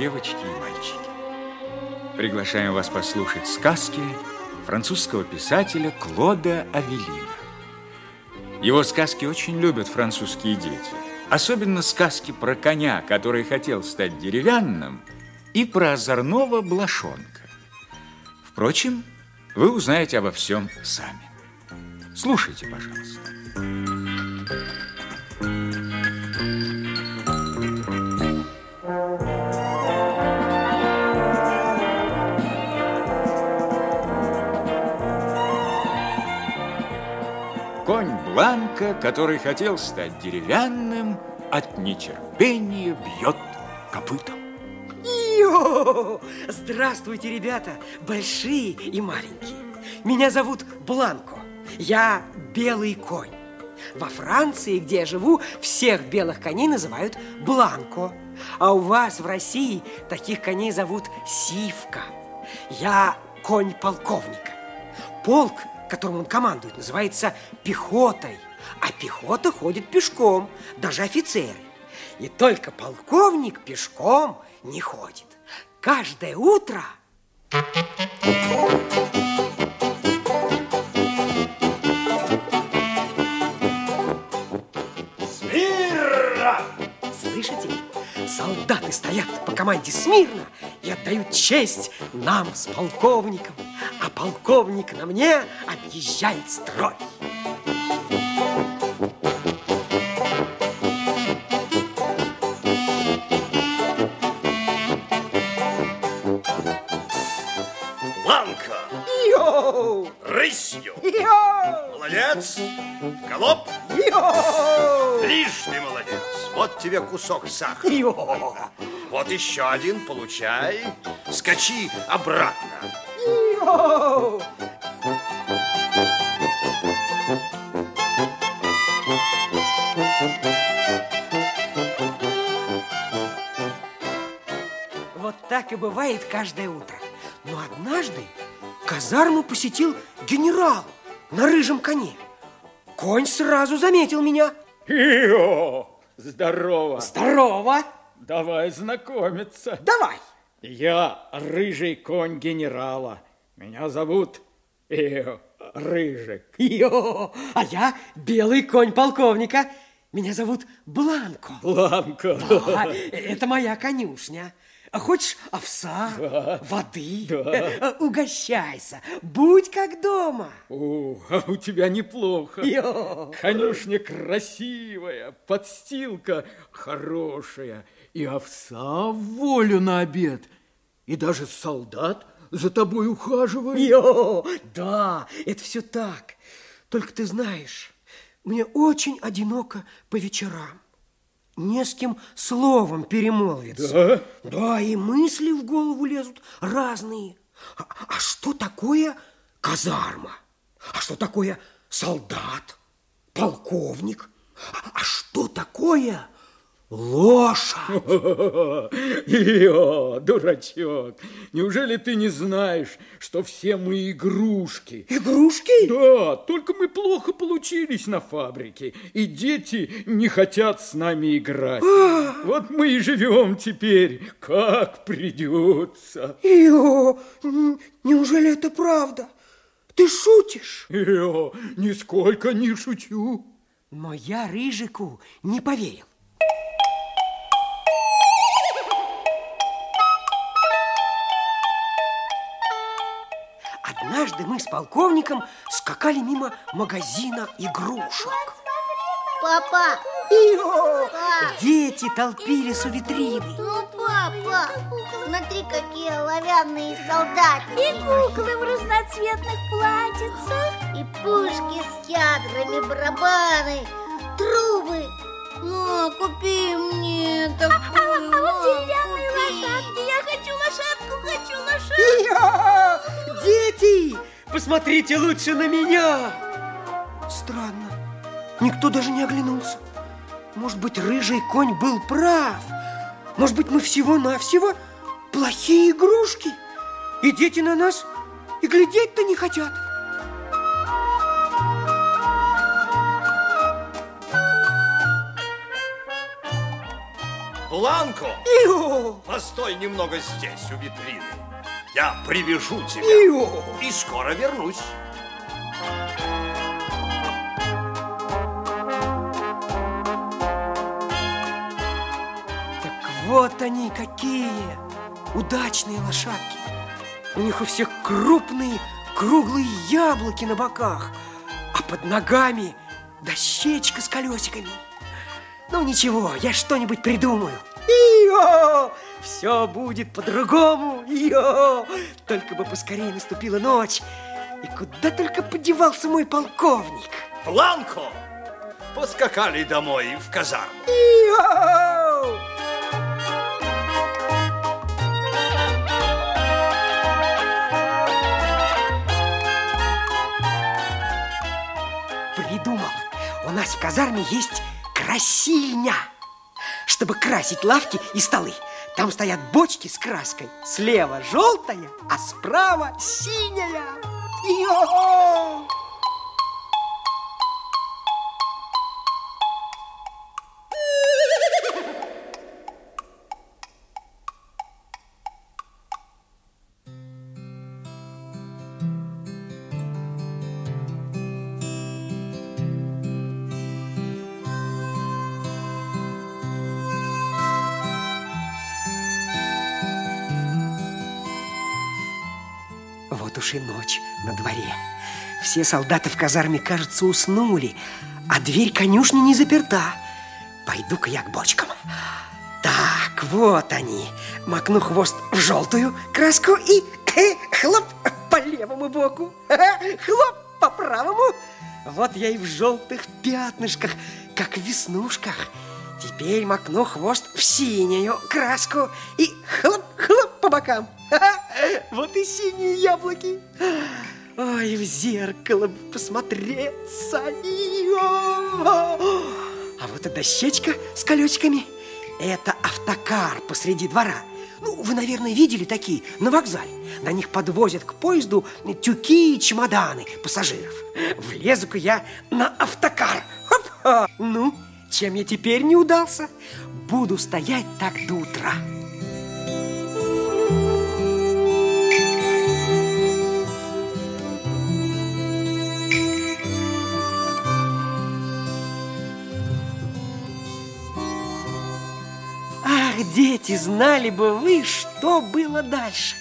Девочки и мальчики. Приглашаем вас послушать сказки французского писателя Клода Авелина. Его сказки очень любят французские дети. Особенно сказки про коня, который хотел стать деревянным, и про озорного блошонка. Впрочем, вы узнаете обо всем сами. Слушайте, пожалуйста. Бланка, который хотел стать деревянным, от нетерпения бьет копытом. Йо! Здравствуйте, ребята, большие и маленькие. Меня зовут Бланко. Я белый конь. Во Франции, где я живу, всех белых коней называют Бланко. А у вас в России таких коней зовут Сивка. Я конь полковника. Полк, которым он командует, называется пехотой. А пехота ходит пешком, даже офицеры. И только полковник пешком не ходит. Каждое утро... Солдаты стоят по команде смирно и отдают честь нам с полковником. А полковник на мне объезжает строй. Ланка! Йоу! Рысью! Йоу! Молодец! Голоп! Йоу! Трижды молодец! Тебе кусок сахара. Йоу! Вот еще один, получай. Скачи обратно. Йоу! Вот так и бывает каждое утро. Но однажды казарму посетил генерал на рыжем коне. Конь сразу заметил меня. Ио, здорово. Здорово! Давай знакомиться. Давай! Я рыжий конь генерала. Меня зовут Ио, Рыжик. Йо, а я белый конь полковника. Меня зовут Бланко. Бланко. А, это моя конюшня. А Хочешь овса, воды? Да. Угощайся, будь как дома. О, а у тебя неплохо. Йо. Конюшня красивая, подстилка хорошая, и овса в волю на обед, и даже солдат за тобой ухаживает. Йо, да, это все так. Только ты знаешь, мне очень одиноко по вечерам. Не с кем словом перемолвиться. Да? Да, и мысли в голову лезут разные. А, а что такое казарма? А что такое солдат? Полковник? А, а что такое лошадь? Ио, дурачок, неужели ты не знаешь, что все мы игрушки? Игрушки? Да, только мы плохо получились на фабрике, и дети не хотят с нами играть. Вот мы и живем теперь, как придется. Ио, неужели это правда? Ты шутишь? Ио, нисколько не шучу. Но я Рыжику не поверил. Однажды мы с полковником скакали мимо магазина игрушек. Папа, Ио! Папа. Дети толпились у витрины. ну папа, смотри, какие оловянные солдаты. И куклы в разноцветных платьицах. И пушки с ядрами, барабаны, трубы. Ну, купи мне А, такую. а вот ну, деревянные купи. лошадки. Я хочу лошадку, хочу лошадку. Дети, посмотрите лучше на меня. Странно, никто даже не оглянулся. Может быть, рыжий конь был прав. Может быть, мы всего-навсего плохие игрушки. И дети на нас и глядеть-то не хотят. Бланко, Ио! постой немного здесь, у витрины. Я привяжу тебя Ио! и скоро вернусь. Так вот они какие! Удачные лошадки! У них у всех крупные круглые яблоки на боках, а под ногами дощечка с колесиками. Ну ничего, я что-нибудь придумаю. Ио! Все будет по-другому. Ио! Только бы поскорее наступила ночь. И куда только подевался мой полковник. Бланко, поскакали домой в казарму. Ио! Придумал. У нас в казарме есть красильня, чтобы красить лавки и столы. Там стоят бочки с краской. Слева желтая, а справа синяя. Ио! Уж и ночь на дворе. Все солдаты в казарме, кажется, уснули, а дверь конюшни не заперта. Пойду-ка я к бочкам. Так, вот они. Макну хвост в желтую краску и э, хлоп по левому боку. Хлоп по правому. Вот я и в желтых пятнышках, как в веснушках. Теперь макну хвост в синюю краску и хлоп-хлоп по бокам. Вот и синие яблоки. Ой, в зеркало посмотреться. А вот и дощечка с колесиками. Это автокар посреди двора. Ну, вы, наверное, видели такие на вокзале. На них подвозят к поезду тюки и чемоданы пассажиров. Влезу-ка я на автокар. Хоп! Ну, чем я теперь не удался? Буду стоять так до утра. Дети, знали бы вы, что было дальше.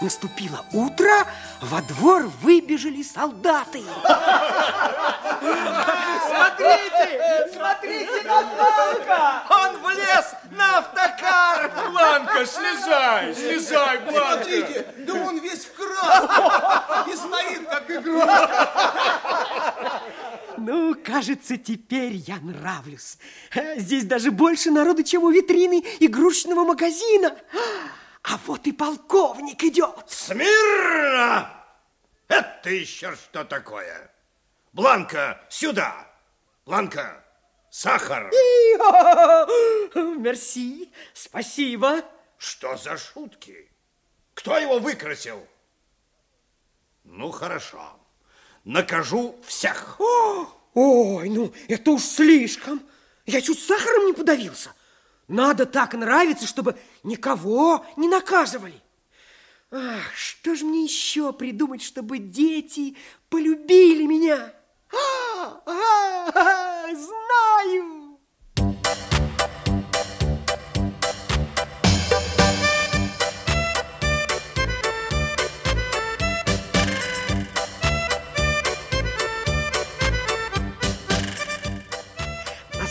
Наступило утро, во двор выбежали солдаты. Смотрите, смотрите на Бланка! Он влез на автокар! Бланка, слезай, слезай, Бланка. Смотрите, да он весь в красном и стоит, как игрушка. Ну, кажется, теперь я нравлюсь. Э, Здесь даже больше народу, чем у витрины игрушечного магазина. А вот и полковник идет. Смирно! Это еще что такое? Бланка, сюда! Бланка, сахар! Ио! Мерси, спасибо. Что за шутки? Кто его выкрасил? Ну, хорошо. Накажу всех. Ой, ну это уж слишком. Я чуть сахаром не подавился. Надо так нравиться, чтобы никого не наказывали. Ах, что же мне еще придумать, чтобы дети полюбили меня? А, а, а, знаю!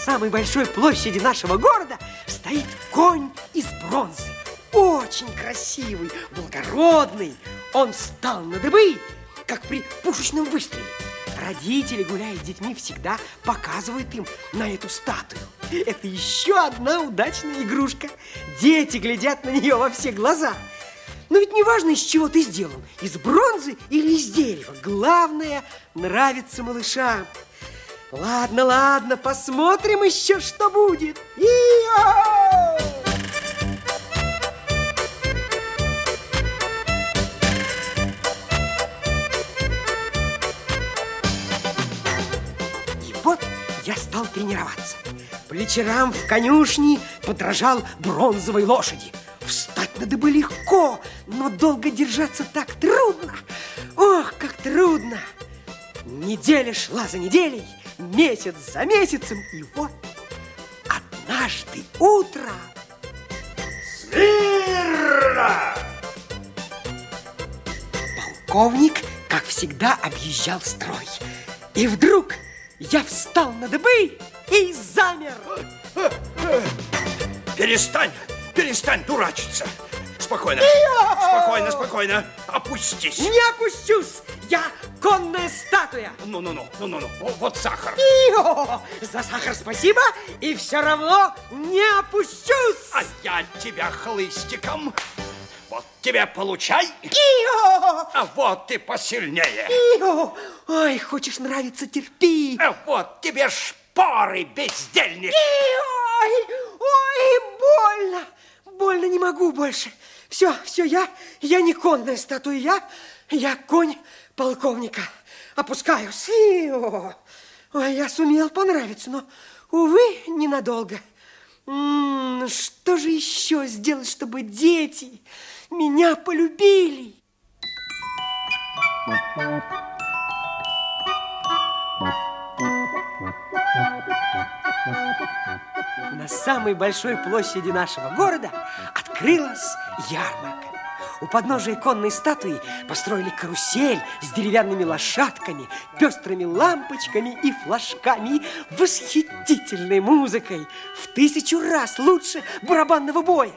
Самой большой площади нашего города стоит конь из бронзы. Очень красивый, благородный. Он встал на дыбы, как при пушечном выстреле. Родители, гуляя с детьми, всегда показывают им на эту статую. Это еще одна удачная игрушка. Дети глядят на нее во все глаза. Но ведь не важно, из чего ты сделан, из бронзы или из дерева. Главное, нравится малышам. Ладно, ладно, посмотрим еще, что будет. И вот я стал тренироваться. вечерам в конюшне подражал бронзовой лошади. Встать надо бы легко, но долго держаться так трудно. Ох, как трудно! Неделя шла за неделей, месяц за месяцем, и вот однажды утром... Смирно! Полковник, как всегда, объезжал строй. И вдруг я встал на дыбы и замер. Перестань, перестань дурачиться. Спокойно, спокойно, спокойно. Опустись. Не опущусь! Я конная статуя! Ну-ну-ну, ну-ну-ну, вот сахар. Ио! За сахар спасибо, и все равно не опущусь! А я тебя хлыстиком. Вот тебе получай. Ио! А вот ты посильнее. Ио! Ой, хочешь нравиться, терпи! А вот тебе шпоры, бездельник. Ой, ой, больно! Больно не могу больше. Все, все, я, я не конная статуя, я, я конь полковника. Опускаюсь. Ио. Ой, я сумел понравиться, но, увы, ненадолго. Что же еще сделать, чтобы дети меня полюбили? На самой большой площади нашего города открылась ярмарка. У подножия конной статуи построили карусель с деревянными лошадками, пестрыми лампочками и флажками, восхитительной музыкой, в тысячу раз лучше барабанного боя.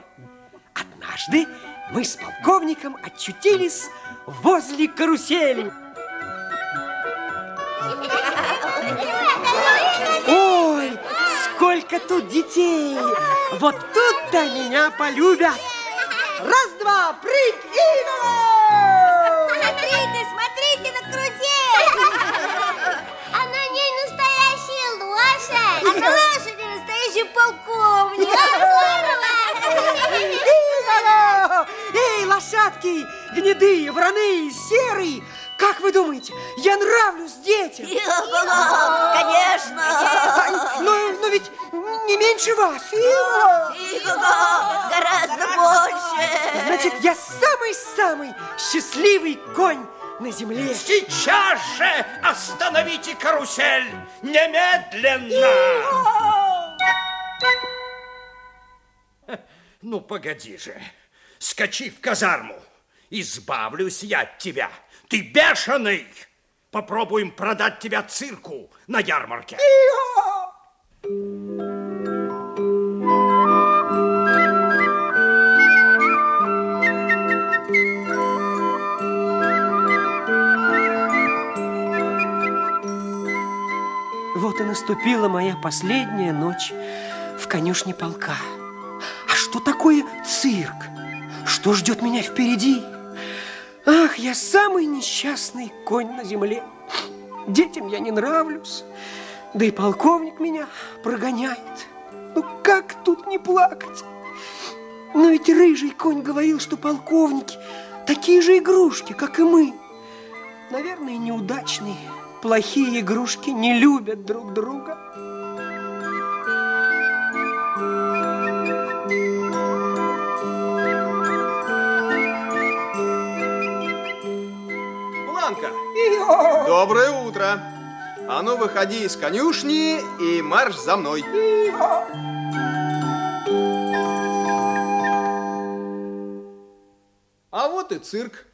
Однажды мы с полковником очутились возле карусели. Ой, сколько тут детей! Вот тут-то меня полюбят! Раз-два, прыг и ну! Смотрите, смотрите на карусель! А на ней настоящая лошадь! А на лошади настоящий полковник! Здорово! Эй, лошадки, гнедые, вороны, серые! Как вы думаете, я нравлюсь детям? Конечно! Но, но ведь не меньше вас. Гораздо больше! Значит, я самый-самый счастливый конь на земле. Сейчас же остановите карусель! Немедленно! Ну, погоди же. Скачи в казарму. Избавлюсь я от тебя. Ты бешеный! Попробуем продать тебя цирку на ярмарке. Вот и наступила моя последняя ночь в конюшне полка. А что такое цирк? Что ждет меня впереди? Ах, я самый несчастный конь на земле. Детям я не нравлюсь, да и полковник меня прогоняет. Ну как тут не плакать? Но ведь рыжий конь говорил, что полковники такие же игрушки, как и мы. Наверное, неудачные. Плохие игрушки не любят друг друга. Доброе утро. А ну, выходи из конюшни и марш за мной. А вот и цирк.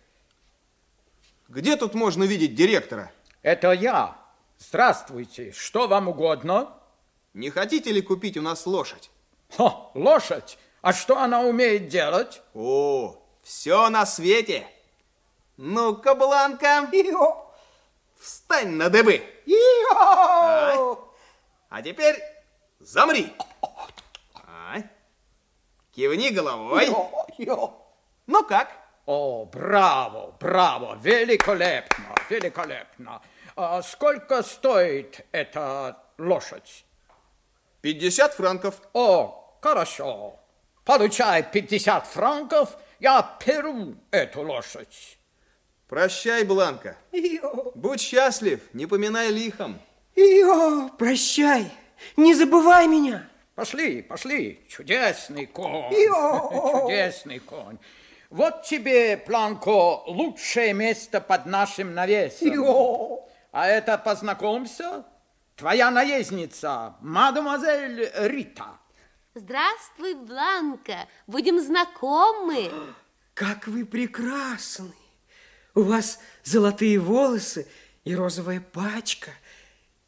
Где тут можно видеть директора? Это я. Здравствуйте. Что вам угодно? Не хотите ли купить у нас лошадь? Ха, лошадь. А что она умеет делать? О, все на свете. Ну-ка, Бланка, встань на дыбы. А, а теперь замри. А, Кивни головой. Ну как? О, браво, браво, великолепно, великолепно. А сколько стоит эта лошадь? 50 франков. О, хорошо. Получай 50 франков, я перу эту лошадь. Прощай, Бланка. Будь счастлив, не поминай лихом. Ио, прощай, не забывай меня. Пошли, пошли. Чудесный конь. Чудесный конь. Вот тебе, Планко, лучшее место под нашим навесом. А это познакомься, твоя наездница, мадемуазель Рита. Здравствуй, Бланка. Будем знакомы. Как вы прекрасны! У вас золотые волосы и розовая пачка,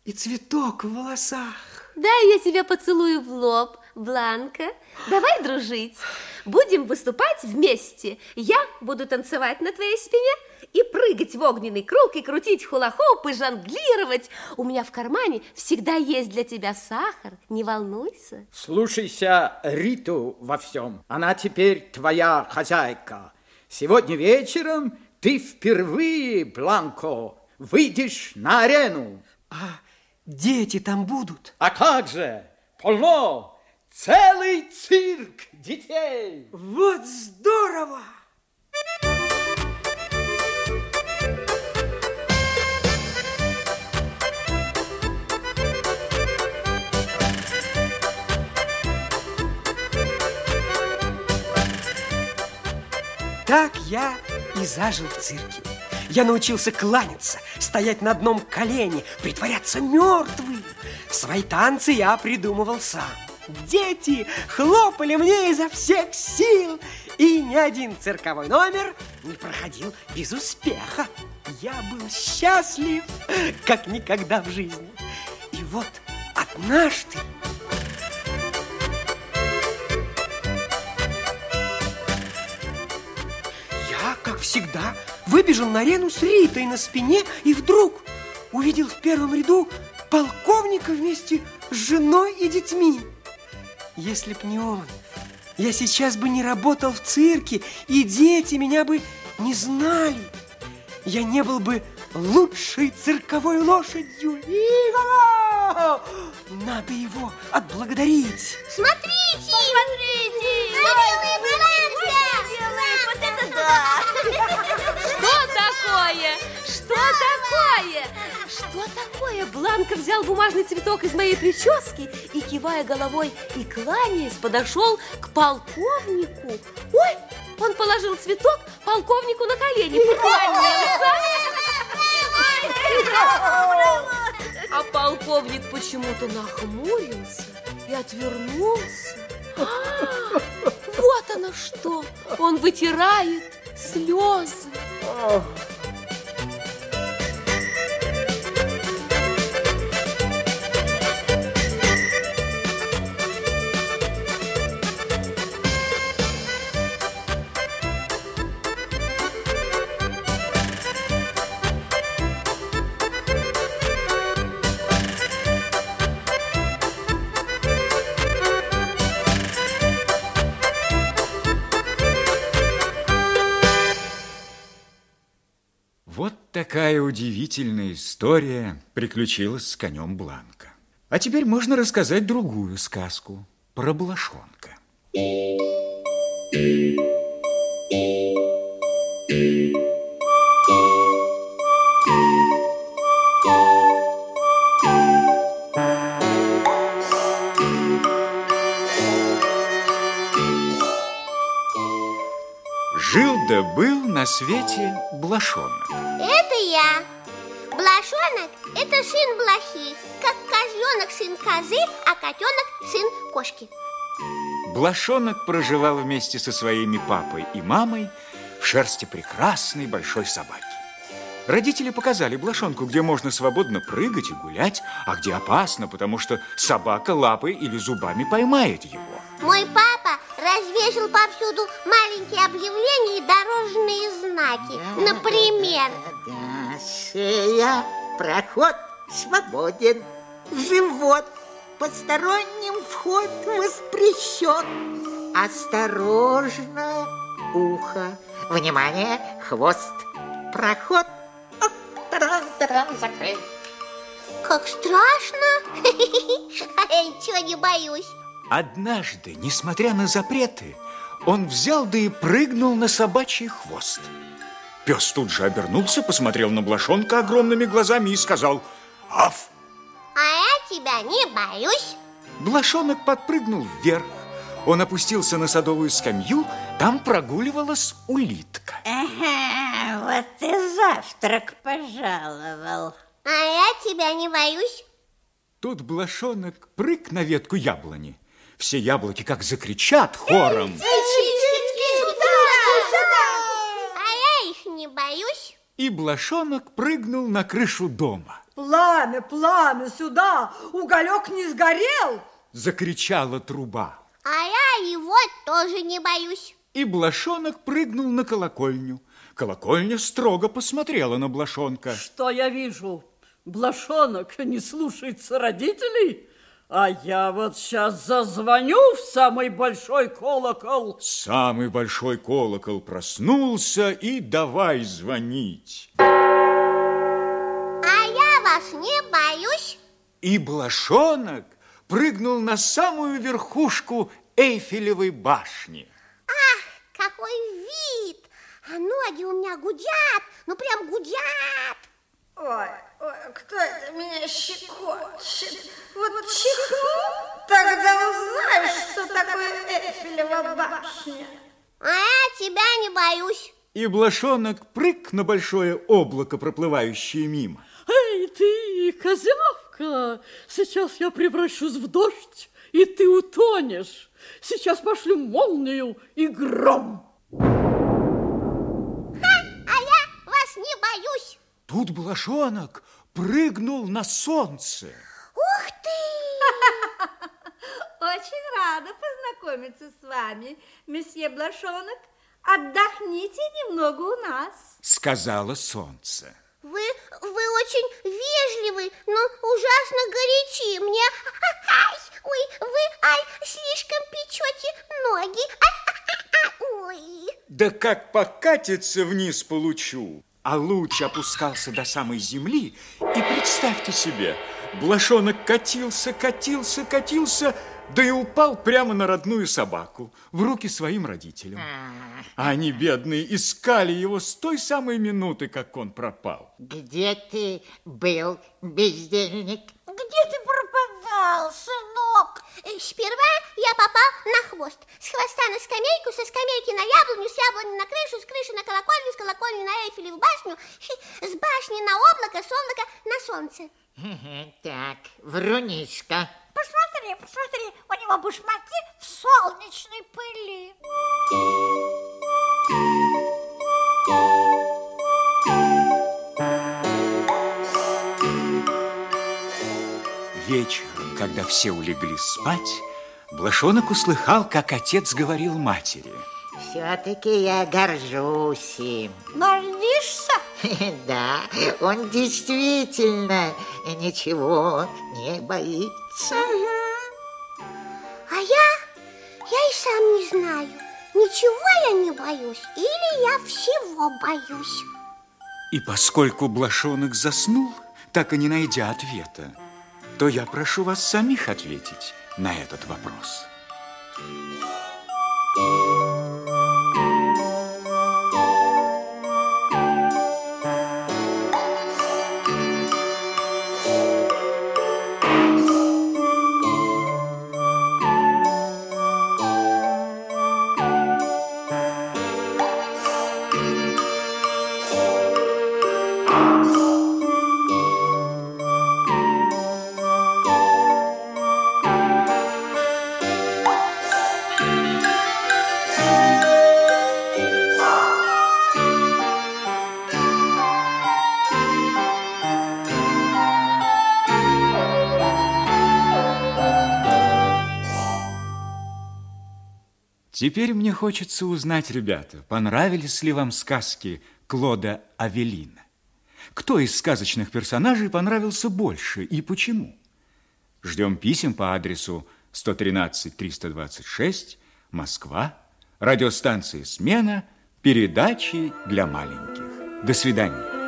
и цветок в волосах. Дай я тебя поцелую в лоб, Бланка. Давай дружить. Будем выступать вместе. Я буду танцевать на твоей спине и прыгать в огненный круг, и крутить хула-хоп, и жонглировать. У меня в кармане всегда есть для тебя сахар. Не волнуйся. Слушайся Риту во всем. Она теперь твоя хозяйка. Сегодня вечером ты впервые, Бланко, выйдешь на арену. А дети там будут? А как же? Полно! Целый цирк детей! Вот здорово! Так я и зажил в цирке. Я научился кланяться, стоять на одном колене, притворяться мертвым. Свои танцы я придумывал сам. Дети хлопали мне изо всех сил, и ни один цирковой номер не проходил без успеха. Я был счастлив, как никогда в жизни. И вот однажды всегда, выбежал на арену с Ритой на спине и вдруг увидел в первом ряду полковника вместе с женой и детьми. Если б не он, я сейчас бы не работал в цирке, и дети меня бы не знали. Я не был бы лучшей цирковой лошадью. Иго! Надо его отблагодарить. Смотрите! Посмотрите! Вот это да! Что такое? Что такое? Что такое? Бланка взял бумажный цветок из моей прически и, кивая головой и кланяясь, подошел к полковнику. Ой, он положил цветок полковнику на колени, поклонился. А полковник почему-то нахмурился и отвернулся. А, вот оно что! Он вытирает слезы. Вот такая удивительная история приключилась с конем Бланка. А теперь можно рассказать другую сказку про Блошонка. Жил да был на свете Блошонок. Это я. Блошонок – это сын блохи, как козленок сын козы, а котенок сын кошки. Блошонок проживал вместе со своими папой и мамой в шерсти прекрасной большой собаки. Родители показали Блошонку, где можно свободно прыгать и гулять, а где опасно, потому что собака лапой или зубами поймает его. Мой папа развешал повсюду маленькие объявления и дорожные знаки. Например, Шея, проход свободен, живот, посторонним вход воспрещен. Осторожно, ухо, внимание, хвост, проход, Ох, тарам-тарам, закрыт. как страшно. А я ничего не боюсь. Однажды, несмотря на запреты, он взял да и прыгнул на собачий хвост. Пес тут же обернулся, посмотрел на Блошонка огромными глазами и сказал «Аф!». А я тебя не боюсь. Блошонок подпрыгнул вверх. Он опустился на садовую скамью, там прогуливалась улитка. Ага, вот и завтрак пожаловал. А я тебя не боюсь. Тут Блошонок прыг на ветку яблони. Все яблоки как закричат хором. А я их не боюсь. И Блошонок прыгнул на крышу дома. Пламя, пламя, сюда! Уголек не сгорел! Закричала труба. А я его тоже не боюсь. И Блошонок прыгнул на колокольню. Колокольня строго посмотрела на Блошонка. Что я вижу? Блошонок не слушается родителей? А я вот сейчас зазвоню в самый большой колокол. Самый большой колокол проснулся и давай звонить. А я вас не боюсь. И Блошонок прыгнул на самую верхушку Эйфелевой башни. Ах, какой вид! А ноги у меня гудят, ну прям гудят. Ой, ой, кто это меня щекочет? Вот чихну, тогда узнаешь, что такое Эйфелева башня. А я тебя не боюсь. И Блошонок прыг на большое облако, проплывающее мимо. Эй, ты, козявка, сейчас я превращусь в дождь, и ты утонешь. Сейчас пошлю молнию и гром. Ха, а я вас не боюсь. Тут Блошонок прыгнул на солнце. Ух ты! Очень рада познакомиться с вами, месье Блошонок. Отдохните немного у нас. Сказала солнце. Вы, вы очень вежливы, но ужасно горячи. Мне, ай, ой, вы, ай, слишком печете ноги. Ай, ой. Да как покатится вниз получу. А луч опускался до самой земли, и представьте себе, Блошонок катился, катился, катился, да и упал прямо на родную собаку, в руки своим родителям. А они, бедные, искали его с той самой минуты, как он пропал. Где ты был, бездельник? Где ты пропадал, сынок? Э, Сперва я попал на хвост. С хвоста на скамейку, со скамейки на яблоню, с яблони на крышу, с крыши на колокольню, с колокольни на Эйфелеву башню, с башни на облако, с облака на солнце. Так, врунишка. Посмотри, посмотри, у него башмаки в солнечной пыли. Вечером, когда все улеглись спать, Блошонок услыхал, как отец говорил матери. Все-таки я горжусь им. Гордишься? Да, он действительно ничего не боится. А я, я и сам не знаю, ничего я не боюсь или я всего боюсь. И поскольку Блошонок заснул, так и не найдя ответа, то я прошу вас самих ответить на этот вопрос. Теперь мне хочется узнать, ребята, понравились ли вам сказки Клода Авелина? Кто из сказочных персонажей понравился больше и почему? Ждем писем по адресу 113-326, Москва, радиостанция «Смена», передачи для маленьких. До свидания.